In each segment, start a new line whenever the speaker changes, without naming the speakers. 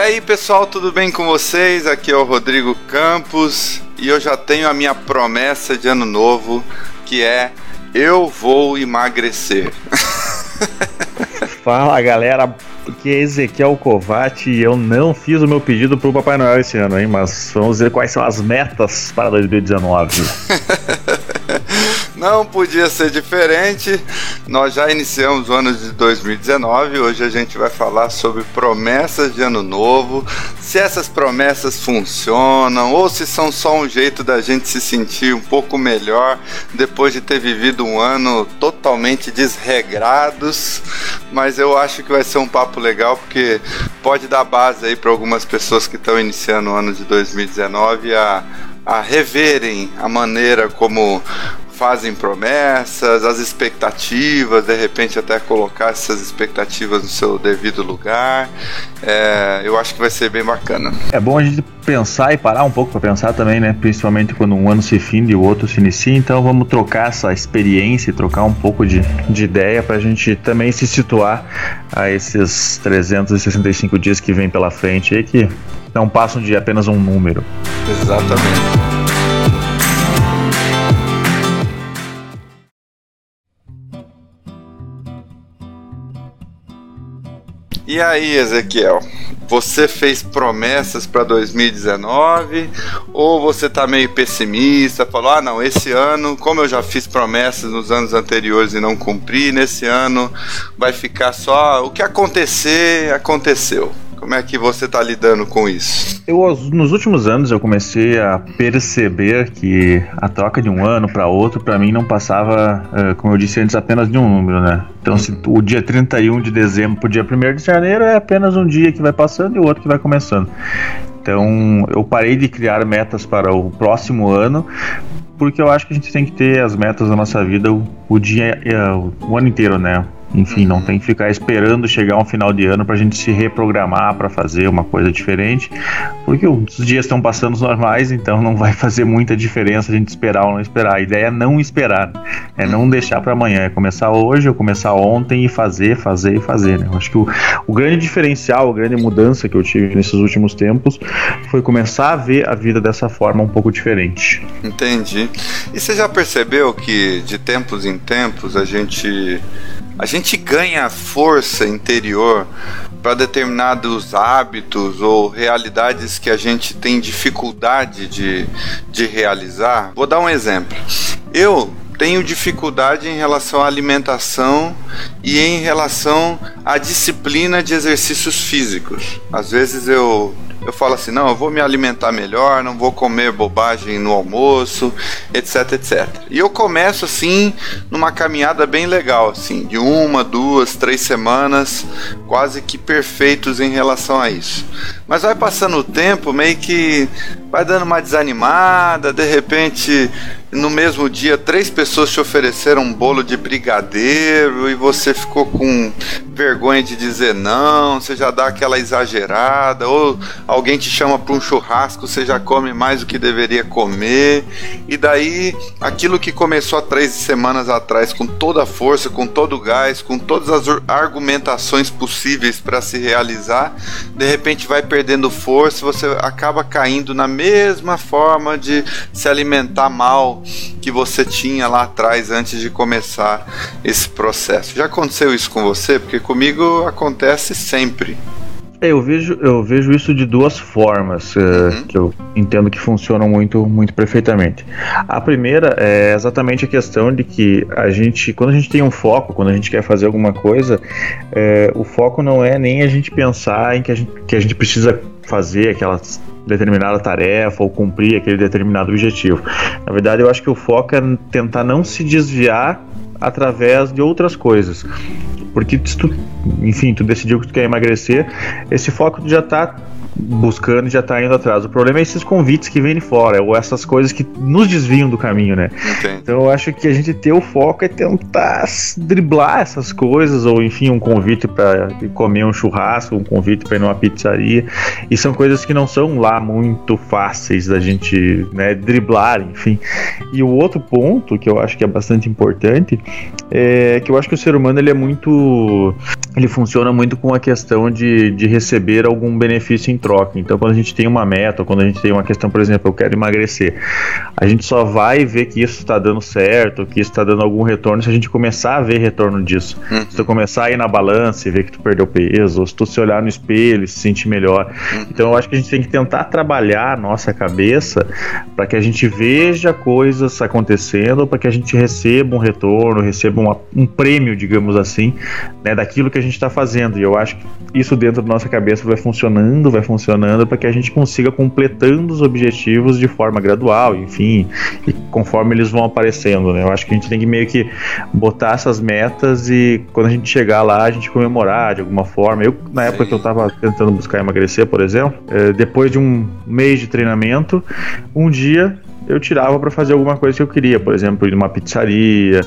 aí, pessoal, tudo bem com vocês? Aqui é o Rodrigo Campos e eu já tenho a minha promessa de ano novo, que é eu vou emagrecer.
Fala, galera. Aqui é Ezequiel Kovac e eu não fiz o meu pedido pro Papai Noel esse ano, hein? Mas vamos ver quais são as metas para 2019.
Não podia ser diferente. Nós já iniciamos o ano de 2019. Hoje a gente vai falar sobre promessas de ano novo, se essas promessas funcionam ou se são só um jeito da gente se sentir um pouco melhor depois de ter vivido um ano totalmente desregrados. Mas eu acho que vai ser um papo legal porque pode dar base aí para algumas pessoas que estão iniciando o ano de 2019 a a reverem a maneira como fazem promessas, as expectativas, de repente até colocar essas expectativas no seu devido lugar. É, eu acho que vai ser bem bacana.
É bom a gente pensar e parar um pouco para pensar também, né? Principalmente quando um ano se finda e o outro se inicia. Então vamos trocar essa experiência e trocar um pouco de, de ideia para a gente também se situar a esses 365 dias que vem pela frente aí que não passam de apenas um número.
Exatamente. E aí, Ezequiel? Você fez promessas para 2019 ou você tá meio pessimista? Falou: "Ah, não, esse ano, como eu já fiz promessas nos anos anteriores e não cumpri, nesse ano vai ficar só o que acontecer, aconteceu". Como é que você está lidando com isso?
Eu, nos últimos anos, eu comecei a perceber que a troca de um ano para outro, para mim, não passava, eh, como eu disse antes, apenas de um número, né? Então, se o dia 31 de dezembro para o dia 1 de janeiro é apenas um dia que vai passando e o outro que vai começando. Então, eu parei de criar metas para o próximo ano, porque eu acho que a gente tem que ter as metas da nossa vida o, o dia, eh, o ano inteiro, né? Enfim, uhum. não tem que ficar esperando chegar um final de ano para a gente se reprogramar para fazer uma coisa diferente, porque os dias estão passando normais, então não vai fazer muita diferença a gente esperar ou não esperar. A ideia é não esperar, é não uhum. deixar para amanhã, é começar hoje ou começar ontem e fazer, fazer e fazer. Né? Eu acho que o, o grande diferencial, a grande mudança que eu tive nesses últimos tempos foi começar a ver a vida dessa forma um pouco diferente.
Entendi. E você já percebeu que de tempos em tempos a gente a gente ganha força interior para determinados hábitos ou realidades que a gente tem dificuldade de, de realizar. Vou dar um exemplo. Eu tenho dificuldade em relação à alimentação e em relação à disciplina de exercícios físicos. Às vezes eu eu falo assim, não, eu vou me alimentar melhor, não vou comer bobagem no almoço, etc, etc. E eu começo assim numa caminhada bem legal, assim, de uma, duas, três semanas, quase que perfeitos em relação a isso. Mas vai passando o tempo, meio que vai dando uma desanimada, de repente no mesmo dia três pessoas te ofereceram um bolo de brigadeiro e você ficou com vergonha de dizer não, você já dá aquela exagerada, ou alguém te chama para um churrasco, você já come mais do que deveria comer, e daí aquilo que começou há três semanas atrás com toda a força, com todo o gás, com todas as argumentações possíveis para se realizar, de repente vai perdendo força, você acaba caindo na mesma forma de se alimentar mal que você tinha lá atrás antes de começar esse processo. Já aconteceu isso com você? Porque comigo acontece sempre.
É, eu vejo, eu vejo isso de duas formas uh, uhum. que eu entendo que funcionam muito, muito perfeitamente. A primeira é exatamente a questão de que a gente, quando a gente tem um foco, quando a gente quer fazer alguma coisa, é, o foco não é nem a gente pensar em que a gente, que a gente precisa fazer aquela determinada tarefa ou cumprir aquele determinado objetivo. Na verdade, eu acho que o foco é tentar não se desviar através de outras coisas. Porque se tu, enfim, tu decidiu que tu quer emagrecer, esse foco já está buscando e já tá indo atrás. O problema é esses convites que vêm de fora, ou essas coisas que nos desviam do caminho, né? Então eu acho que a gente ter o foco é tentar driblar essas coisas, ou enfim, um convite para comer um churrasco, um convite para ir numa pizzaria. E são coisas que não são lá muito fáceis da gente né, driblar, enfim. E o outro ponto que eu acho que é bastante importante é que eu acho que o ser humano ele é muito ele funciona muito com a questão de, de receber algum benefício em troca. Então, quando a gente tem uma meta, quando a gente tem uma questão, por exemplo, eu quero emagrecer, a gente só vai ver que isso está dando certo, que isso está dando algum retorno, se a gente começar a ver retorno disso. Uhum. Se tu começar a ir na balança e ver que tu perdeu peso, ou se tu se olhar no espelho e se sentir melhor. Uhum. Então, eu acho que a gente tem que tentar trabalhar a nossa cabeça para que a gente veja coisas acontecendo, para que a gente receba um retorno, receba uma, um prêmio, digamos assim, né, daquilo que a gente está fazendo. E eu acho que isso dentro da nossa cabeça vai funcionando, vai funcionando para que a gente consiga completando os objetivos de forma gradual, enfim, e conforme eles vão aparecendo. Né? Eu acho que a gente tem que meio que botar essas metas e quando a gente chegar lá, a gente comemorar de alguma forma. Eu, na época que eu estava tentando buscar emagrecer, por exemplo, eh, depois de um mês de treinamento, um dia eu tirava para fazer alguma coisa que eu queria, por exemplo, ir numa pizzaria,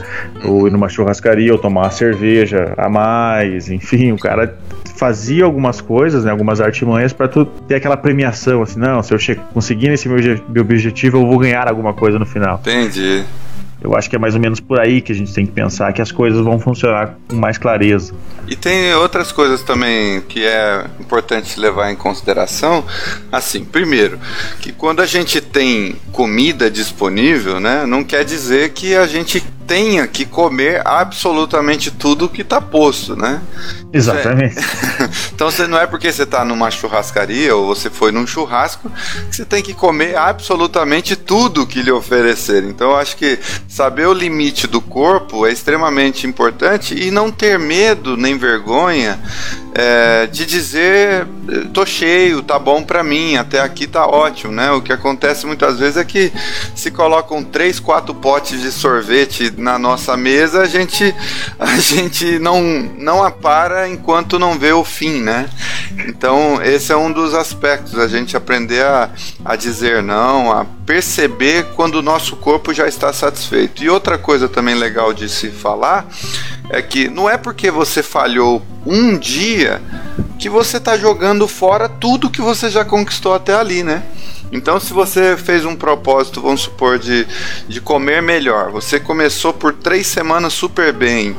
ou ir numa churrascaria, ou tomar uma cerveja a mais, enfim, o cara fazia algumas coisas, né, algumas artimanhas para tu ter aquela premiação, assim, não, se eu conseguir nesse meu, meu objetivo, eu vou ganhar alguma coisa no final.
Entendi.
Eu acho que é mais ou menos por aí que a gente tem que pensar que as coisas vão funcionar com mais clareza.
E tem outras coisas também que é importante levar em consideração. Assim, primeiro, que quando a gente tem comida disponível, né, não quer dizer que a gente tenha que comer absolutamente tudo que está posto, né?
Exatamente.
então você não é porque você está numa churrascaria ou você foi num churrasco que você tem que comer absolutamente tudo que lhe oferecer. Então eu acho que saber o limite do corpo é extremamente importante e não ter medo nem vergonha é, de dizer tô cheio, tá bom para mim, até aqui tá ótimo, né? O que acontece muitas vezes é que se colocam três, quatro potes de sorvete na nossa mesa, a gente a gente não não apara enquanto não vê o fim, né? Então esse é um dos aspectos, a gente aprender a, a dizer não, a perceber quando o nosso corpo já está satisfeito. E outra coisa também legal de se falar é que não é porque você falhou um dia que você está jogando fora tudo que você já conquistou até ali, né? Então, se você fez um propósito, vamos supor, de, de comer melhor, você começou por três semanas super bem,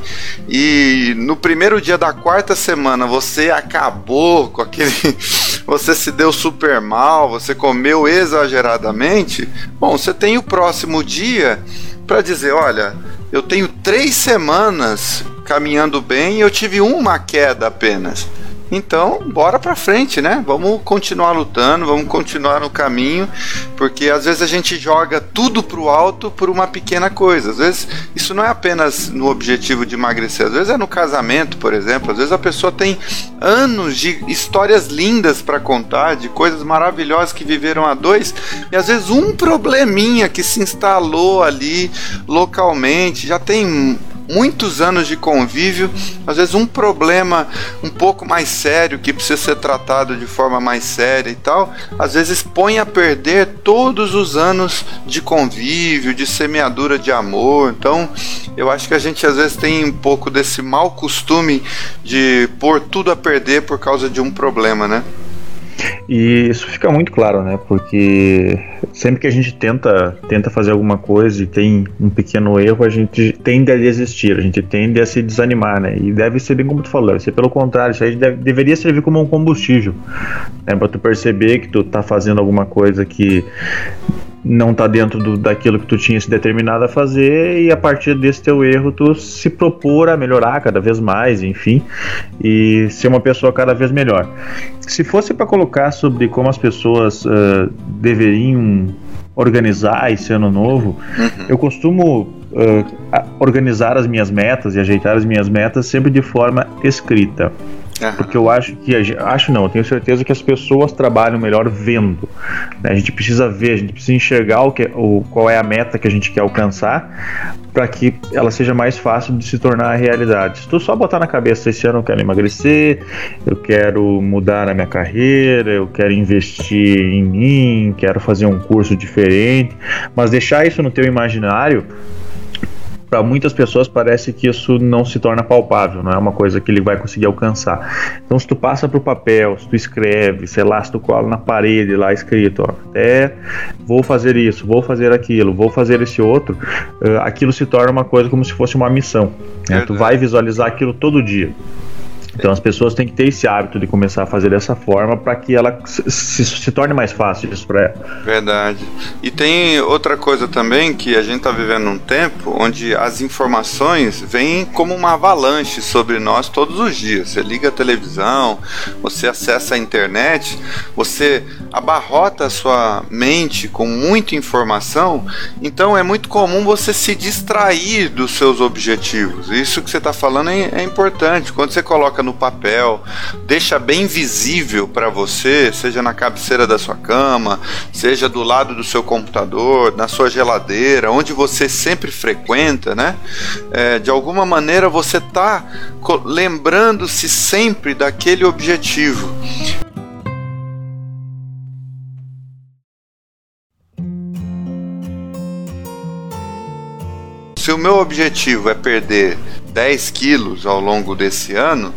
e no primeiro dia da quarta semana você acabou com aquele. Você se deu super mal, você comeu exageradamente. Bom, você tem o próximo dia para dizer: olha, eu tenho três semanas caminhando bem e eu tive uma queda apenas. Então, bora pra frente, né? Vamos continuar lutando, vamos continuar no caminho, porque às vezes a gente joga tudo pro alto por uma pequena coisa. Às vezes isso não é apenas no objetivo de emagrecer, às vezes é no casamento, por exemplo. Às vezes a pessoa tem anos de histórias lindas para contar, de coisas maravilhosas que viveram a dois, e às vezes um probleminha que se instalou ali localmente já tem muitos anos de convívio, às vezes um problema um pouco mais sério que precisa ser tratado de forma mais séria e tal, às vezes põe a perder todos os anos de convívio, de semeadura de amor. Então, eu acho que a gente às vezes tem um pouco desse mau costume de pôr tudo a perder por causa de um problema, né?
E isso fica muito claro, né? Porque sempre que a gente tenta, tenta fazer alguma coisa e tem um pequeno erro, a gente tende a desistir, a gente tende a se desanimar, né? E deve ser bem como tu falou, deve ser pelo contrário, isso aí deve, deveria servir como um combustível, né? Pra tu perceber que tu tá fazendo alguma coisa que não está dentro do, daquilo que tu tinha se determinado a fazer e a partir desse teu erro tu se propor a melhorar cada vez mais, enfim, e ser uma pessoa cada vez melhor. Se fosse para colocar sobre como as pessoas uh, deveriam organizar esse ano novo, uhum. eu costumo uh, organizar as minhas metas e ajeitar as minhas metas sempre de forma escrita. Uhum. Porque eu acho que. Acho não, eu tenho certeza que as pessoas trabalham melhor vendo. Né? A gente precisa ver, a gente precisa enxergar o que, o, qual é a meta que a gente quer alcançar para que ela seja mais fácil de se tornar realidade. Se tu só botar na cabeça esse ano eu quero emagrecer, eu quero mudar a minha carreira, eu quero investir em mim, quero fazer um curso diferente, mas deixar isso no teu imaginário para muitas pessoas parece que isso não se torna palpável, não é uma coisa que ele vai conseguir alcançar. Então, se tu passa para o papel, se tu escreve, sei lá, se tu cola na parede lá escrito, ó, até vou fazer isso, vou fazer aquilo, vou fazer esse outro, uh, aquilo se torna uma coisa como se fosse uma missão. Né? Tu vai visualizar aquilo todo dia. Então as pessoas têm que ter esse hábito de começar a fazer dessa forma para que ela se, se, se, torne mais fácil isso para ela.
Verdade. E tem outra coisa também que a gente está vivendo um tempo onde as informações vêm como uma avalanche sobre nós todos os dias. Você liga a televisão, você acessa a internet, você abarrota a sua mente com muita informação, então é muito comum você se distrair dos seus objetivos. Isso que você está falando é, é importante. Quando você coloca no papel, deixa bem visível para você, seja na cabeceira da sua cama, seja do lado do seu computador, na sua geladeira, onde você sempre frequenta, né? É, de alguma maneira você está lembrando-se sempre daquele objetivo. Se o meu objetivo é perder 10 quilos ao longo desse ano,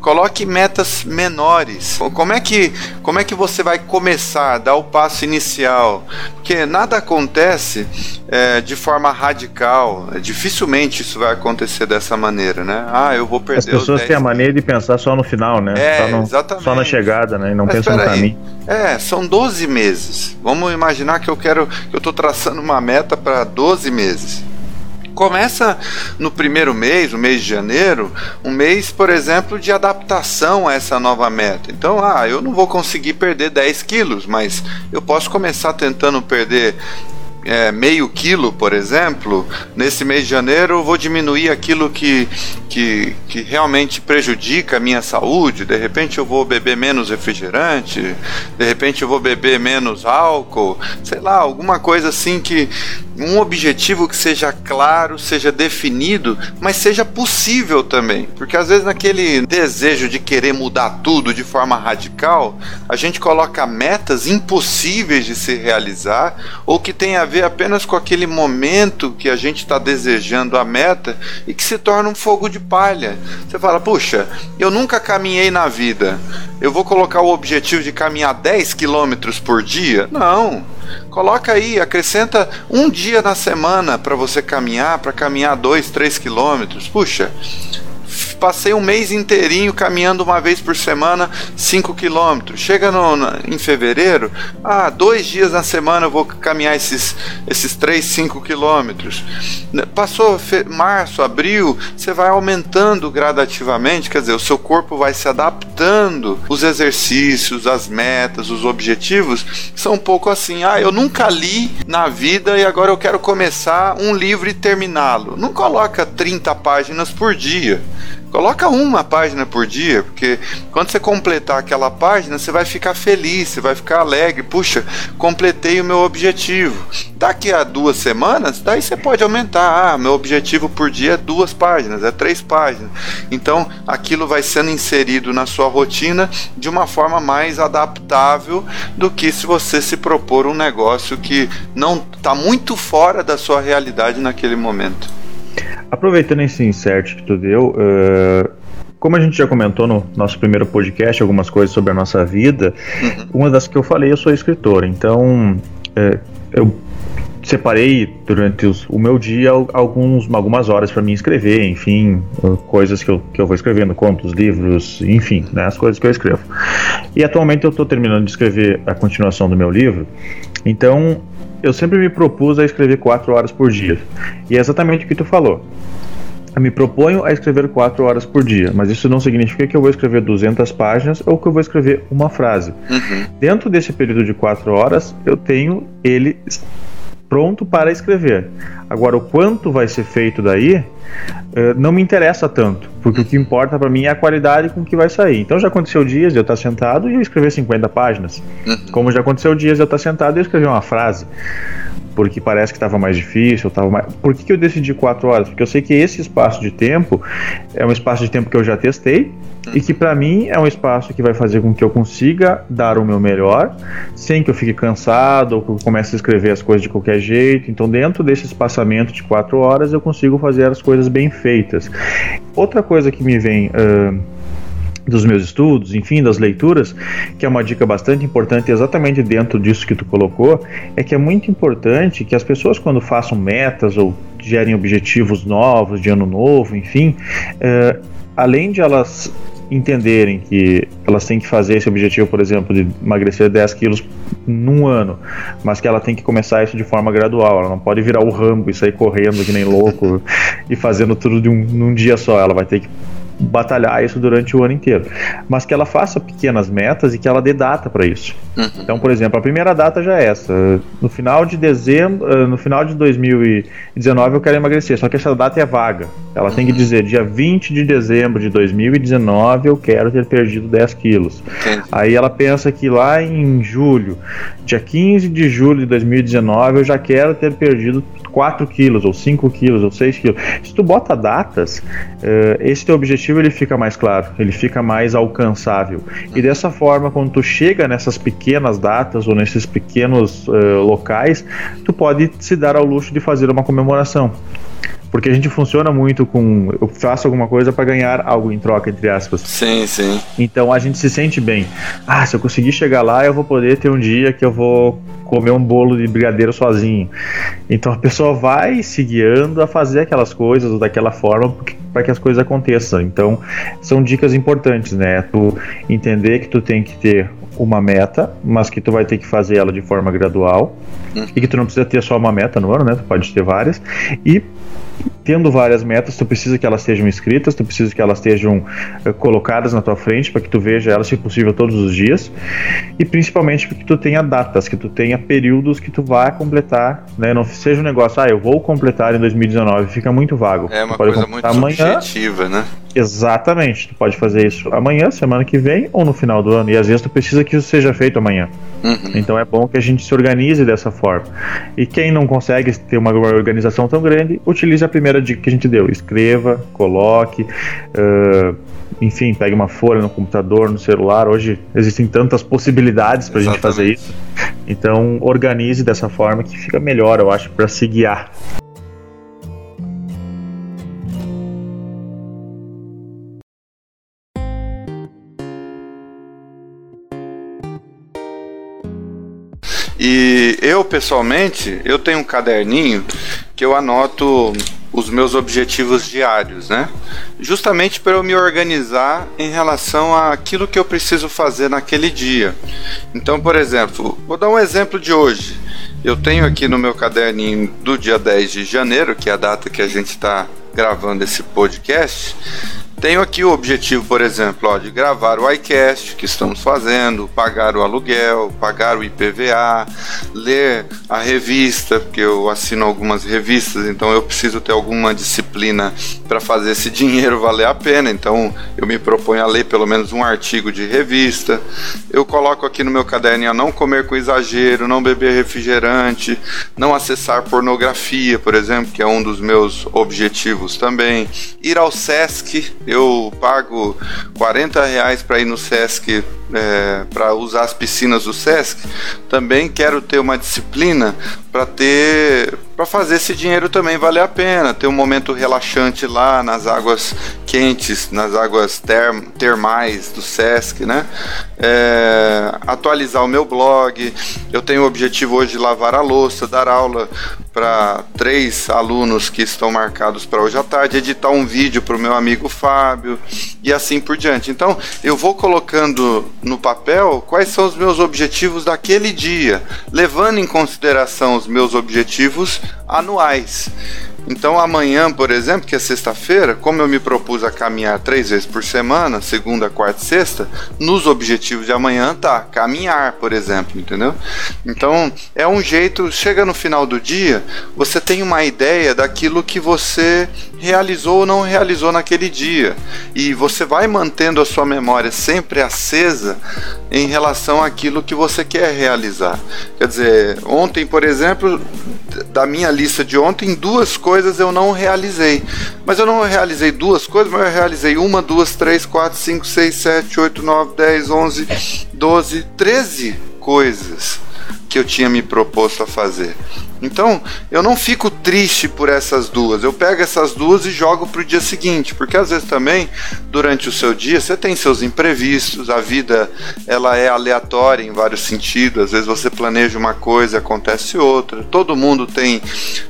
Coloque metas menores. Como é que como é que você vai começar a dar o passo inicial? Porque nada acontece é, de forma radical. Dificilmente isso vai acontecer dessa maneira, né? Ah, eu vou perder.
As pessoas têm a mania de pensar só no final, né?
É,
só, no,
exatamente.
só na chegada, né? E não pensam no caminho.
É, são 12 meses. Vamos imaginar que eu quero que eu estou traçando uma meta para 12 meses começa no primeiro mês, o mês de janeiro, um mês, por exemplo, de adaptação a essa nova meta. Então, ah, eu não vou conseguir perder 10 quilos, mas eu posso começar tentando perder é, meio quilo, por exemplo, nesse mês de janeiro eu vou diminuir aquilo que, que, que realmente prejudica a minha saúde. De repente eu vou beber menos refrigerante, de repente eu vou beber menos álcool, sei lá, alguma coisa assim que. Um objetivo que seja claro, seja definido, mas seja possível também. Porque às vezes naquele desejo de querer mudar tudo de forma radical, a gente coloca metas impossíveis de se realizar ou que tem a ver apenas com aquele momento que a gente está desejando a meta e que se torna um fogo de palha. Você fala, puxa, eu nunca caminhei na vida, eu vou colocar o objetivo de caminhar 10 quilômetros por dia? Não. Coloca aí, acrescenta um dia na semana para você caminhar, para caminhar 2, 3 quilômetros. Puxa, passei um mês inteirinho caminhando uma vez por semana 5 quilômetros. Chega no, em fevereiro, ah, dois dias na semana eu vou caminhar esses, esses 3, 5 quilômetros. Passou fe, março, abril, você vai aumentando gradativamente, quer dizer, o seu corpo vai se adaptando. Os exercícios, as metas, os objetivos são um pouco assim. Ah, eu nunca li na vida e agora eu quero começar um livro e terminá-lo. Não coloca 30 páginas por dia. Coloca uma página por dia, porque quando você completar aquela página, você vai ficar feliz, você vai ficar alegre. Puxa, completei o meu objetivo. Daqui a duas semanas, daí você pode aumentar. Ah, meu objetivo por dia é duas páginas, é três páginas. Então, aquilo vai sendo inserido na sua rotina de uma forma mais adaptável do que se você se propor um negócio que não está muito fora da sua realidade naquele momento.
Aproveitando esse insert que tu deu, uh, como a gente já comentou no nosso primeiro podcast algumas coisas sobre a nossa vida, uhum. uma das que eu falei, eu sou escritor, então uh, eu separei durante os, o meu dia alguns, algumas horas para mim escrever, enfim, coisas que eu, que eu vou escrevendo, contos, livros, enfim, né, as coisas que eu escrevo. E atualmente eu estou terminando de escrever a continuação do meu livro, então eu sempre me propus a escrever quatro horas por dia. E é exatamente o que tu falou. Eu me proponho a escrever quatro horas por dia, mas isso não significa que eu vou escrever 200 páginas ou que eu vou escrever uma frase. Uhum. Dentro desse período de quatro horas, eu tenho ele pronto para escrever. Agora, o quanto vai ser feito daí uh, não me interessa tanto, porque o que importa para mim é a qualidade com que vai sair. Então, já aconteceu dias de eu estar sentado e eu escrever 50 páginas, uhum. como já aconteceu dias de eu estar sentado e eu escrever uma frase porque parece que estava mais difícil, tava mais... Por que, que eu decidi quatro horas? Porque eu sei que esse espaço de tempo é um espaço de tempo que eu já testei e que para mim é um espaço que vai fazer com que eu consiga dar o meu melhor, sem que eu fique cansado ou que eu comece a escrever as coisas de qualquer jeito. Então, dentro desse espaçamento de quatro horas, eu consigo fazer as coisas bem feitas. Outra coisa que me vem. Uh dos meus estudos, enfim, das leituras, que é uma dica bastante importante exatamente dentro disso que tu colocou, é que é muito importante que as pessoas quando façam metas ou gerem objetivos novos de ano novo, enfim, é, além de elas entenderem que elas têm que fazer esse objetivo, por exemplo, de emagrecer 10 quilos num ano, mas que ela tem que começar isso de forma gradual. Ela não pode virar o rambo e sair correndo que nem louco e fazendo tudo de um, num dia só. Ela vai ter que batalhar isso durante o ano inteiro. Mas que ela faça pequenas metas e que ela dê data para isso. Uhum. Então, por exemplo, a primeira data já é essa. No final de dezembro, eh, no final de 2019 eu quero emagrecer, só que essa data é vaga. Ela uhum. tem que uhum. dizer dia 20 de dezembro de 2019 eu quero ter perdido 10 quilos. Entendi. Aí ela pensa que lá em julho, dia 15 de julho de 2019 eu já quero ter perdido 4 quilos, ou 5 quilos, ou 6 quilos. Se tu bota datas, uh, esse teu objetivo ele fica mais claro, ele fica mais alcançável. E dessa forma, quando tu chega nessas pequenas datas ou nesses pequenos uh, locais, tu pode se dar ao luxo de fazer uma comemoração. Porque a gente funciona muito com eu faço alguma coisa para ganhar algo em troca, entre aspas.
Sim, sim.
Então a gente se sente bem. Ah, se eu conseguir chegar lá, eu vou poder ter um dia que eu vou comer um bolo de brigadeiro sozinho. Então a pessoa vai se guiando a fazer aquelas coisas daquela forma para que as coisas aconteçam. Então são dicas importantes, né? Tu entender que tu tem que ter uma meta, mas que tu vai ter que fazer ela de forma gradual. Hum. E que tu não precisa ter só uma meta no ano, né? Tu pode ter várias. E tendo várias metas, tu precisa que elas estejam escritas, tu precisa que elas estejam uh, colocadas na tua frente para que tu veja elas, se possível, todos os dias. E principalmente que tu tenha datas, que tu tenha períodos que tu vá completar, né? Não seja um negócio, ah, eu vou completar em 2019, fica muito vago.
É uma coisa muito amanhã, subjetiva, né?
Exatamente. Tu pode fazer isso amanhã, semana que vem ou no final do ano. E às vezes tu precisa que isso seja feito amanhã. Uhum. Então é bom que a gente se organize dessa forma. E quem não consegue ter uma organização tão grande, utilize a primeira dica que a gente deu: escreva, coloque. Uh, enfim, pegue uma folha no computador, no celular. Hoje existem tantas possibilidades para a gente fazer isso. Então, organize dessa forma que fica melhor, eu acho, para se guiar.
Eu, pessoalmente, eu tenho um caderninho que eu anoto os meus objetivos diários, né? Justamente para eu me organizar em relação àquilo que eu preciso fazer naquele dia. Então, por exemplo, vou dar um exemplo de hoje. Eu tenho aqui no meu caderninho do dia 10 de janeiro, que é a data que a gente está gravando esse podcast, tenho aqui o objetivo, por exemplo, ó, de gravar o iCast que estamos fazendo, pagar o aluguel, pagar o IPVA, ler a revista, porque eu assino algumas revistas, então eu preciso ter alguma disciplina para fazer esse dinheiro valer a pena. Então eu me proponho a ler pelo menos um artigo de revista. Eu coloco aqui no meu caderno a não comer com exagero, não beber refrigerante, não acessar pornografia, por exemplo, que é um dos meus objetivos também. Ir ao SESC eu pago 40 reais para ir no Sesc é, para usar as piscinas do Sesc, também quero ter uma disciplina para ter para fazer esse dinheiro também valer a pena, ter um momento relaxante lá nas águas quentes, nas águas term, termais do Sesc, né? É, atualizar o meu blog. Eu tenho o objetivo hoje de lavar a louça, dar aula para três alunos que estão marcados para hoje à tarde, editar um vídeo para o meu amigo Fábio e assim por diante. Então, eu vou colocando no papel quais são os meus objetivos daquele dia, levando em consideração os meus objetivos anuais. Então amanhã, por exemplo, que é sexta-feira, como eu me propus a caminhar três vezes por semana, segunda, quarta e sexta, nos objetivos de amanhã tá caminhar, por exemplo, entendeu? Então é um jeito, chega no final do dia, você tem uma ideia daquilo que você realizou ou não realizou naquele dia. E você vai mantendo a sua memória sempre acesa em relação àquilo que você quer realizar. Quer dizer, ontem, por exemplo, da minha lista de ontem, duas coisas eu não realizei. Mas eu não realizei duas coisas, mas eu realizei uma, duas, três, quatro, cinco, seis, sete, oito, nove, dez, onze, doze, treze coisas que eu tinha me proposto a fazer. Então, eu não fico triste por essas duas. Eu pego essas duas e jogo para o dia seguinte, porque às vezes também durante o seu dia você tem seus imprevistos, a vida ela é aleatória em vários sentidos. Às vezes você planeja uma coisa, e acontece outra. Todo mundo tem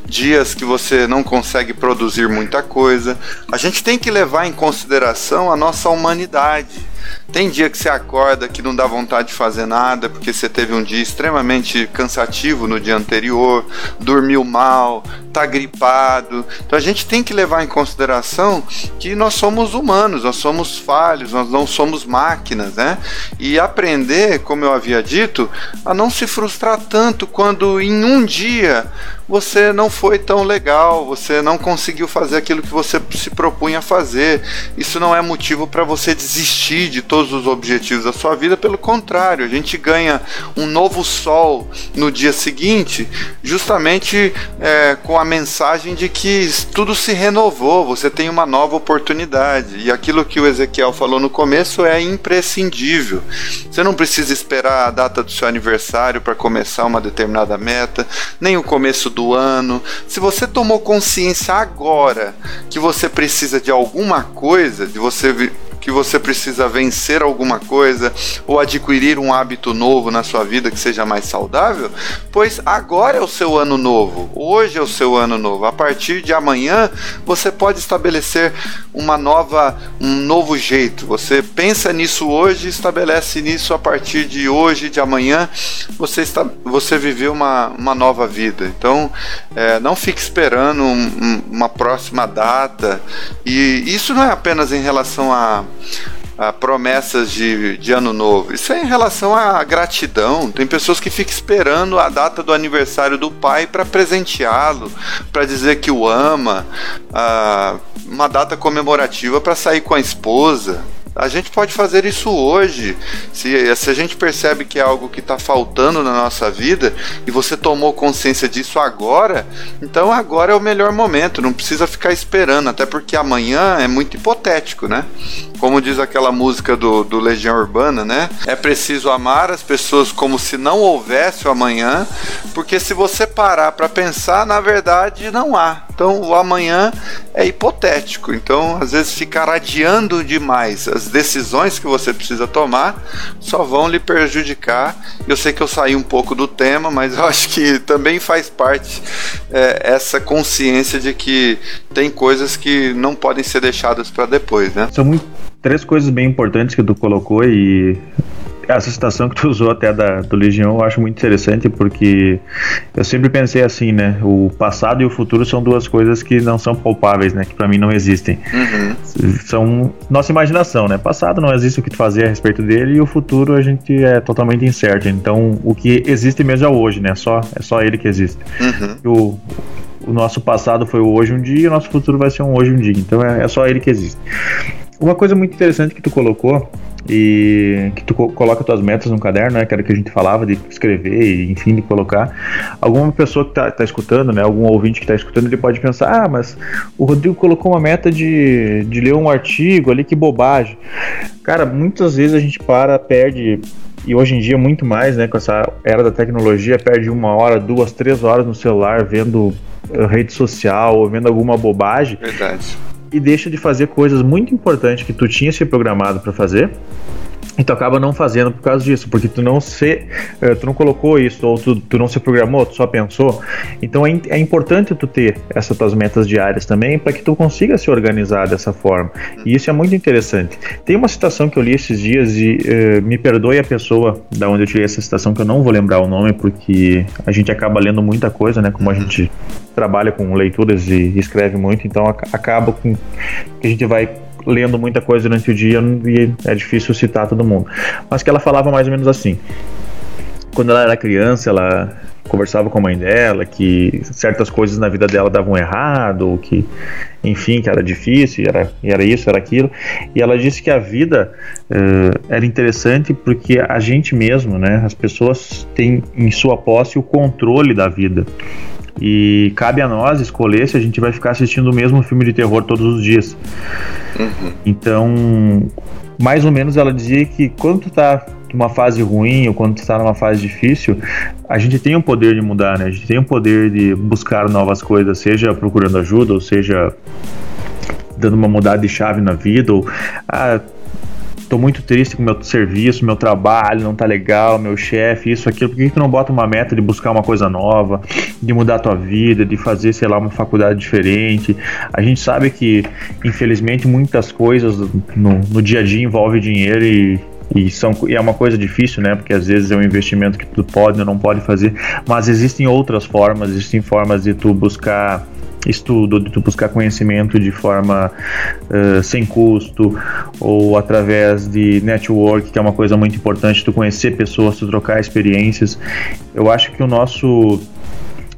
dias que você não consegue produzir muita coisa. A gente tem que levar em consideração a nossa humanidade. Tem dia que você acorda que não dá vontade de fazer nada porque você teve um dia extremamente cansativo no dia anterior, dormiu mal, tá gripado. Então a gente tem que levar em consideração que nós somos humanos, nós somos falhos, nós não somos máquinas, né? E aprender, como eu havia dito, a não se frustrar tanto quando em um dia você não foi tão legal, você não conseguiu fazer aquilo que você se propunha a fazer. Isso não é motivo para você desistir de todos os objetivos da sua vida, pelo contrário, a gente ganha um novo sol no dia seguinte, justamente é, com a mensagem de que tudo se renovou, você tem uma nova oportunidade. E aquilo que o Ezequiel falou no começo é imprescindível. Você não precisa esperar a data do seu aniversário para começar uma determinada meta, nem o começo do ano. Se você tomou consciência agora que você precisa de alguma coisa, de você que você precisa vencer alguma coisa ou adquirir um hábito novo na sua vida que seja mais saudável, pois agora é o seu ano novo, hoje é o seu ano novo. A partir de amanhã você pode estabelecer uma nova, um novo jeito. Você pensa nisso hoje, estabelece nisso a partir de hoje, de amanhã, você está, você viveu uma, uma nova vida. Então, é, não fique esperando um, uma próxima data. E isso não é apenas em relação a a promessas de, de ano novo. Isso é em relação à gratidão. Tem pessoas que ficam esperando a data do aniversário do pai para presenteá-lo, para dizer que o ama, ah, uma data comemorativa para sair com a esposa. A gente pode fazer isso hoje. Se, se a gente percebe que é algo que está faltando na nossa vida e você tomou consciência disso agora, então agora é o melhor momento. Não precisa ficar esperando, até porque amanhã é muito hipotético, né? Como diz aquela música do, do Legião Urbana, né? É preciso amar as pessoas como se não houvesse o amanhã, porque se você parar para pensar, na verdade não há. Então o amanhã é hipotético. Então, às vezes, ficar adiando demais decisões que você precisa tomar só vão lhe prejudicar. Eu sei que eu saí um pouco do tema, mas eu acho que também faz parte é, essa consciência de que tem coisas que não podem ser deixadas para depois, né?
São três coisas bem importantes que tu colocou e essa citação que tu usou até da, do Legião eu acho muito interessante porque eu sempre pensei assim, né? O passado e o futuro são duas coisas que não são palpáveis, né? Que para mim não existem. Uhum. São nossa imaginação, né? Passado não existe o que tu fazer a respeito dele e o futuro a gente é totalmente incerto. Então o que existe mesmo é hoje, né? Só, é só ele que existe. Uhum. O, o nosso passado foi o hoje um dia e o nosso futuro vai ser um hoje um dia. Então é, é só ele que existe. Uma coisa muito interessante que tu colocou e que tu coloca tuas metas no caderno, né, que era o que a gente falava de escrever e enfim de colocar. Alguma pessoa que tá, tá escutando, né, algum ouvinte que tá escutando, ele pode pensar: "Ah, mas o Rodrigo colocou uma meta de, de ler um artigo ali, que bobagem". Cara, muitas vezes a gente para, perde e hoje em dia muito mais, né, com essa era da tecnologia, perde uma hora, duas, três horas no celular vendo eh, rede social ou vendo alguma bobagem.
Verdade
e deixa de fazer coisas muito importantes que tu tinha se programado para fazer e tu acaba não fazendo por causa disso, porque tu não se, uh, tu não colocou isso, ou tu, tu não se programou, tu só pensou. Então é, é importante tu ter essas tuas metas diárias também, para que tu consiga se organizar dessa forma. E isso é muito interessante. Tem uma citação que eu li esses dias, e uh, me perdoe a pessoa da onde eu tirei essa citação, que eu não vou lembrar o nome, porque a gente acaba lendo muita coisa, né? Como a gente trabalha com leituras e escreve muito, então acaba com que a gente vai lendo muita coisa durante o dia e é difícil citar todo mundo. Mas que ela falava mais ou menos assim. Quando ela era criança, ela conversava com a mãe dela que certas coisas na vida dela davam errado, ou que, enfim, que era difícil, era, era isso, era aquilo. E ela disse que a vida uh, era interessante porque a gente mesmo, né, as pessoas têm em sua posse o controle da vida. E cabe a nós escolher se a gente vai ficar assistindo o mesmo filme de terror todos os dias. Uhum. Então, mais ou menos ela dizia que quando tu tá numa fase ruim ou quando está numa fase difícil, a gente tem o poder de mudar, né? A gente tem o poder de buscar novas coisas, seja procurando ajuda, ou seja dando uma mudada de chave na vida, ou ah, tô muito triste com meu serviço, meu trabalho não tá legal, meu chefe, isso, aquilo, por que tu não bota uma meta de buscar uma coisa nova, de mudar a tua vida, de fazer, sei lá, uma faculdade diferente? A gente sabe que, infelizmente, muitas coisas no, no dia a dia envolvem dinheiro e, e, são, e é uma coisa difícil, né? Porque às vezes é um investimento que tu pode ou não pode fazer, mas existem outras formas, existem formas de tu buscar estudo, de tu buscar conhecimento de forma uh, sem custo ou através de network, que é uma coisa muito importante, tu conhecer pessoas, tu trocar experiências. Eu acho que o nosso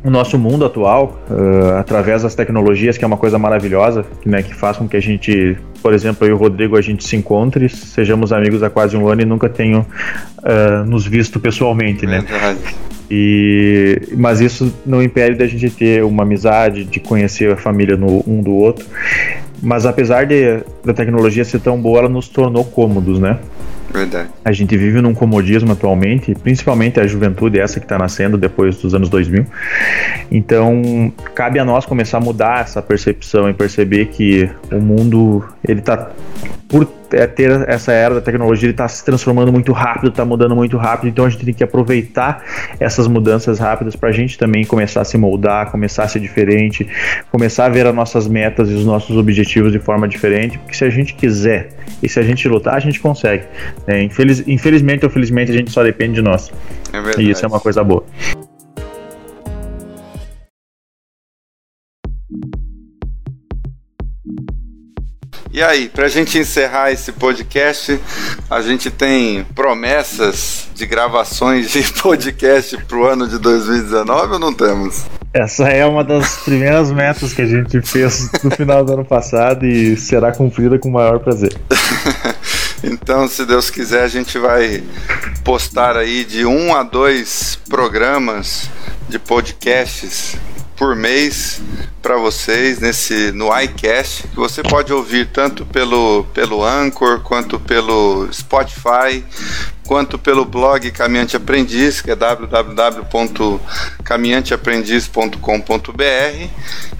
o nosso mundo atual, uh, através das tecnologias, que é uma coisa maravilhosa, né, que faz com que a gente, por exemplo, eu e o Rodrigo, a gente se encontre, sejamos amigos há quase um ano e nunca tenho uh, nos visto pessoalmente, né? E, mas isso não impede da gente ter uma amizade, de conhecer a família no, um do outro. Mas apesar de, da tecnologia ser tão boa, ela nos tornou cômodos, né?
Verdade.
A gente vive num comodismo atualmente, principalmente a juventude, essa que está nascendo depois dos anos 2000. Então, cabe a nós começar a mudar essa percepção e perceber que o mundo ele está por ter essa era da tecnologia, ele está se transformando muito rápido, está mudando muito rápido, então a gente tem que aproveitar essas mudanças rápidas para a gente também começar a se moldar, começar a ser diferente, começar a ver as nossas metas e os nossos objetivos de forma diferente, porque se a gente quiser e se a gente lutar, a gente consegue. É, infeliz, infelizmente ou felizmente a gente só depende de nós. É e isso é uma coisa boa.
E aí, para a gente encerrar esse podcast, a gente tem promessas de gravações de podcast para o ano de 2019 ou não temos?
Essa é uma das primeiras metas que a gente fez no final do ano passado e será cumprida com o maior prazer.
então, se Deus quiser, a gente vai postar aí de um a dois programas de podcasts por mês para vocês nesse no iCast, que você pode ouvir tanto pelo pelo Anchor quanto pelo Spotify, quanto pelo blog Caminhante Aprendiz, que é www.caminhanteaprendiz.com.br.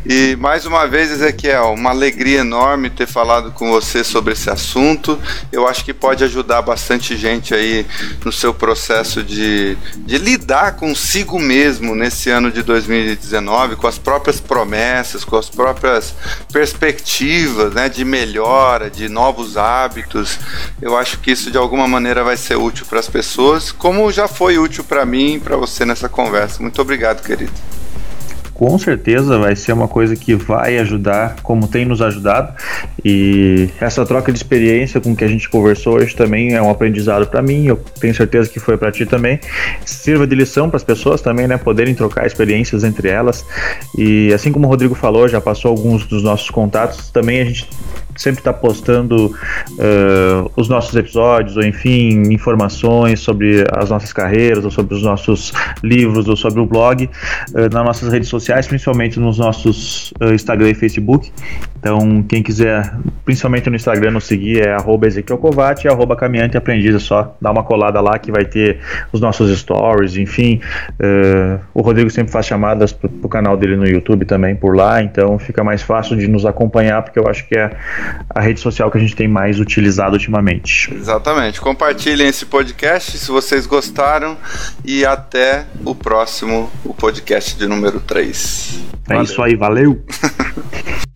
E mais uma vez, Ezequiel, uma alegria enorme ter falado com você sobre esse assunto. Eu acho que pode ajudar bastante gente aí no seu processo de, de lidar consigo mesmo nesse ano de 2019, com as próprias promessas, com as próprias perspectivas né, de melhora, de novos hábitos. Eu acho que isso de alguma maneira vai ser útil útil para as pessoas, como já foi útil para mim e para você nessa conversa. Muito obrigado, querido.
Com certeza vai ser uma coisa que vai ajudar, como tem nos ajudado. E essa troca de experiência com que a gente conversou hoje também é um aprendizado para mim. Eu tenho certeza que foi para ti também. Sirva de lição para as pessoas também, né? Poderem trocar experiências entre elas. E assim como o Rodrigo falou, já passou alguns dos nossos contatos. Também a gente sempre está postando uh, os nossos episódios, ou enfim, informações sobre as nossas carreiras, ou sobre os nossos livros, ou sobre o blog, uh, nas nossas redes sociais, principalmente nos nossos uh, Instagram e Facebook. Então, quem quiser, principalmente no Instagram, nos seguir é arroba e arroba Caminhante Aprendiz. É só dar uma colada lá que vai ter os nossos stories, enfim. o Rodrigo sempre faz chamadas para o canal dele no YouTube também por lá, então fica mais fácil de nos acompanhar, porque eu acho que é a rede social que a gente tem mais utilizado ultimamente.
Exatamente. Compartilhem esse podcast se vocês gostaram e até o próximo, o podcast de número 3.
É isso aí, valeu!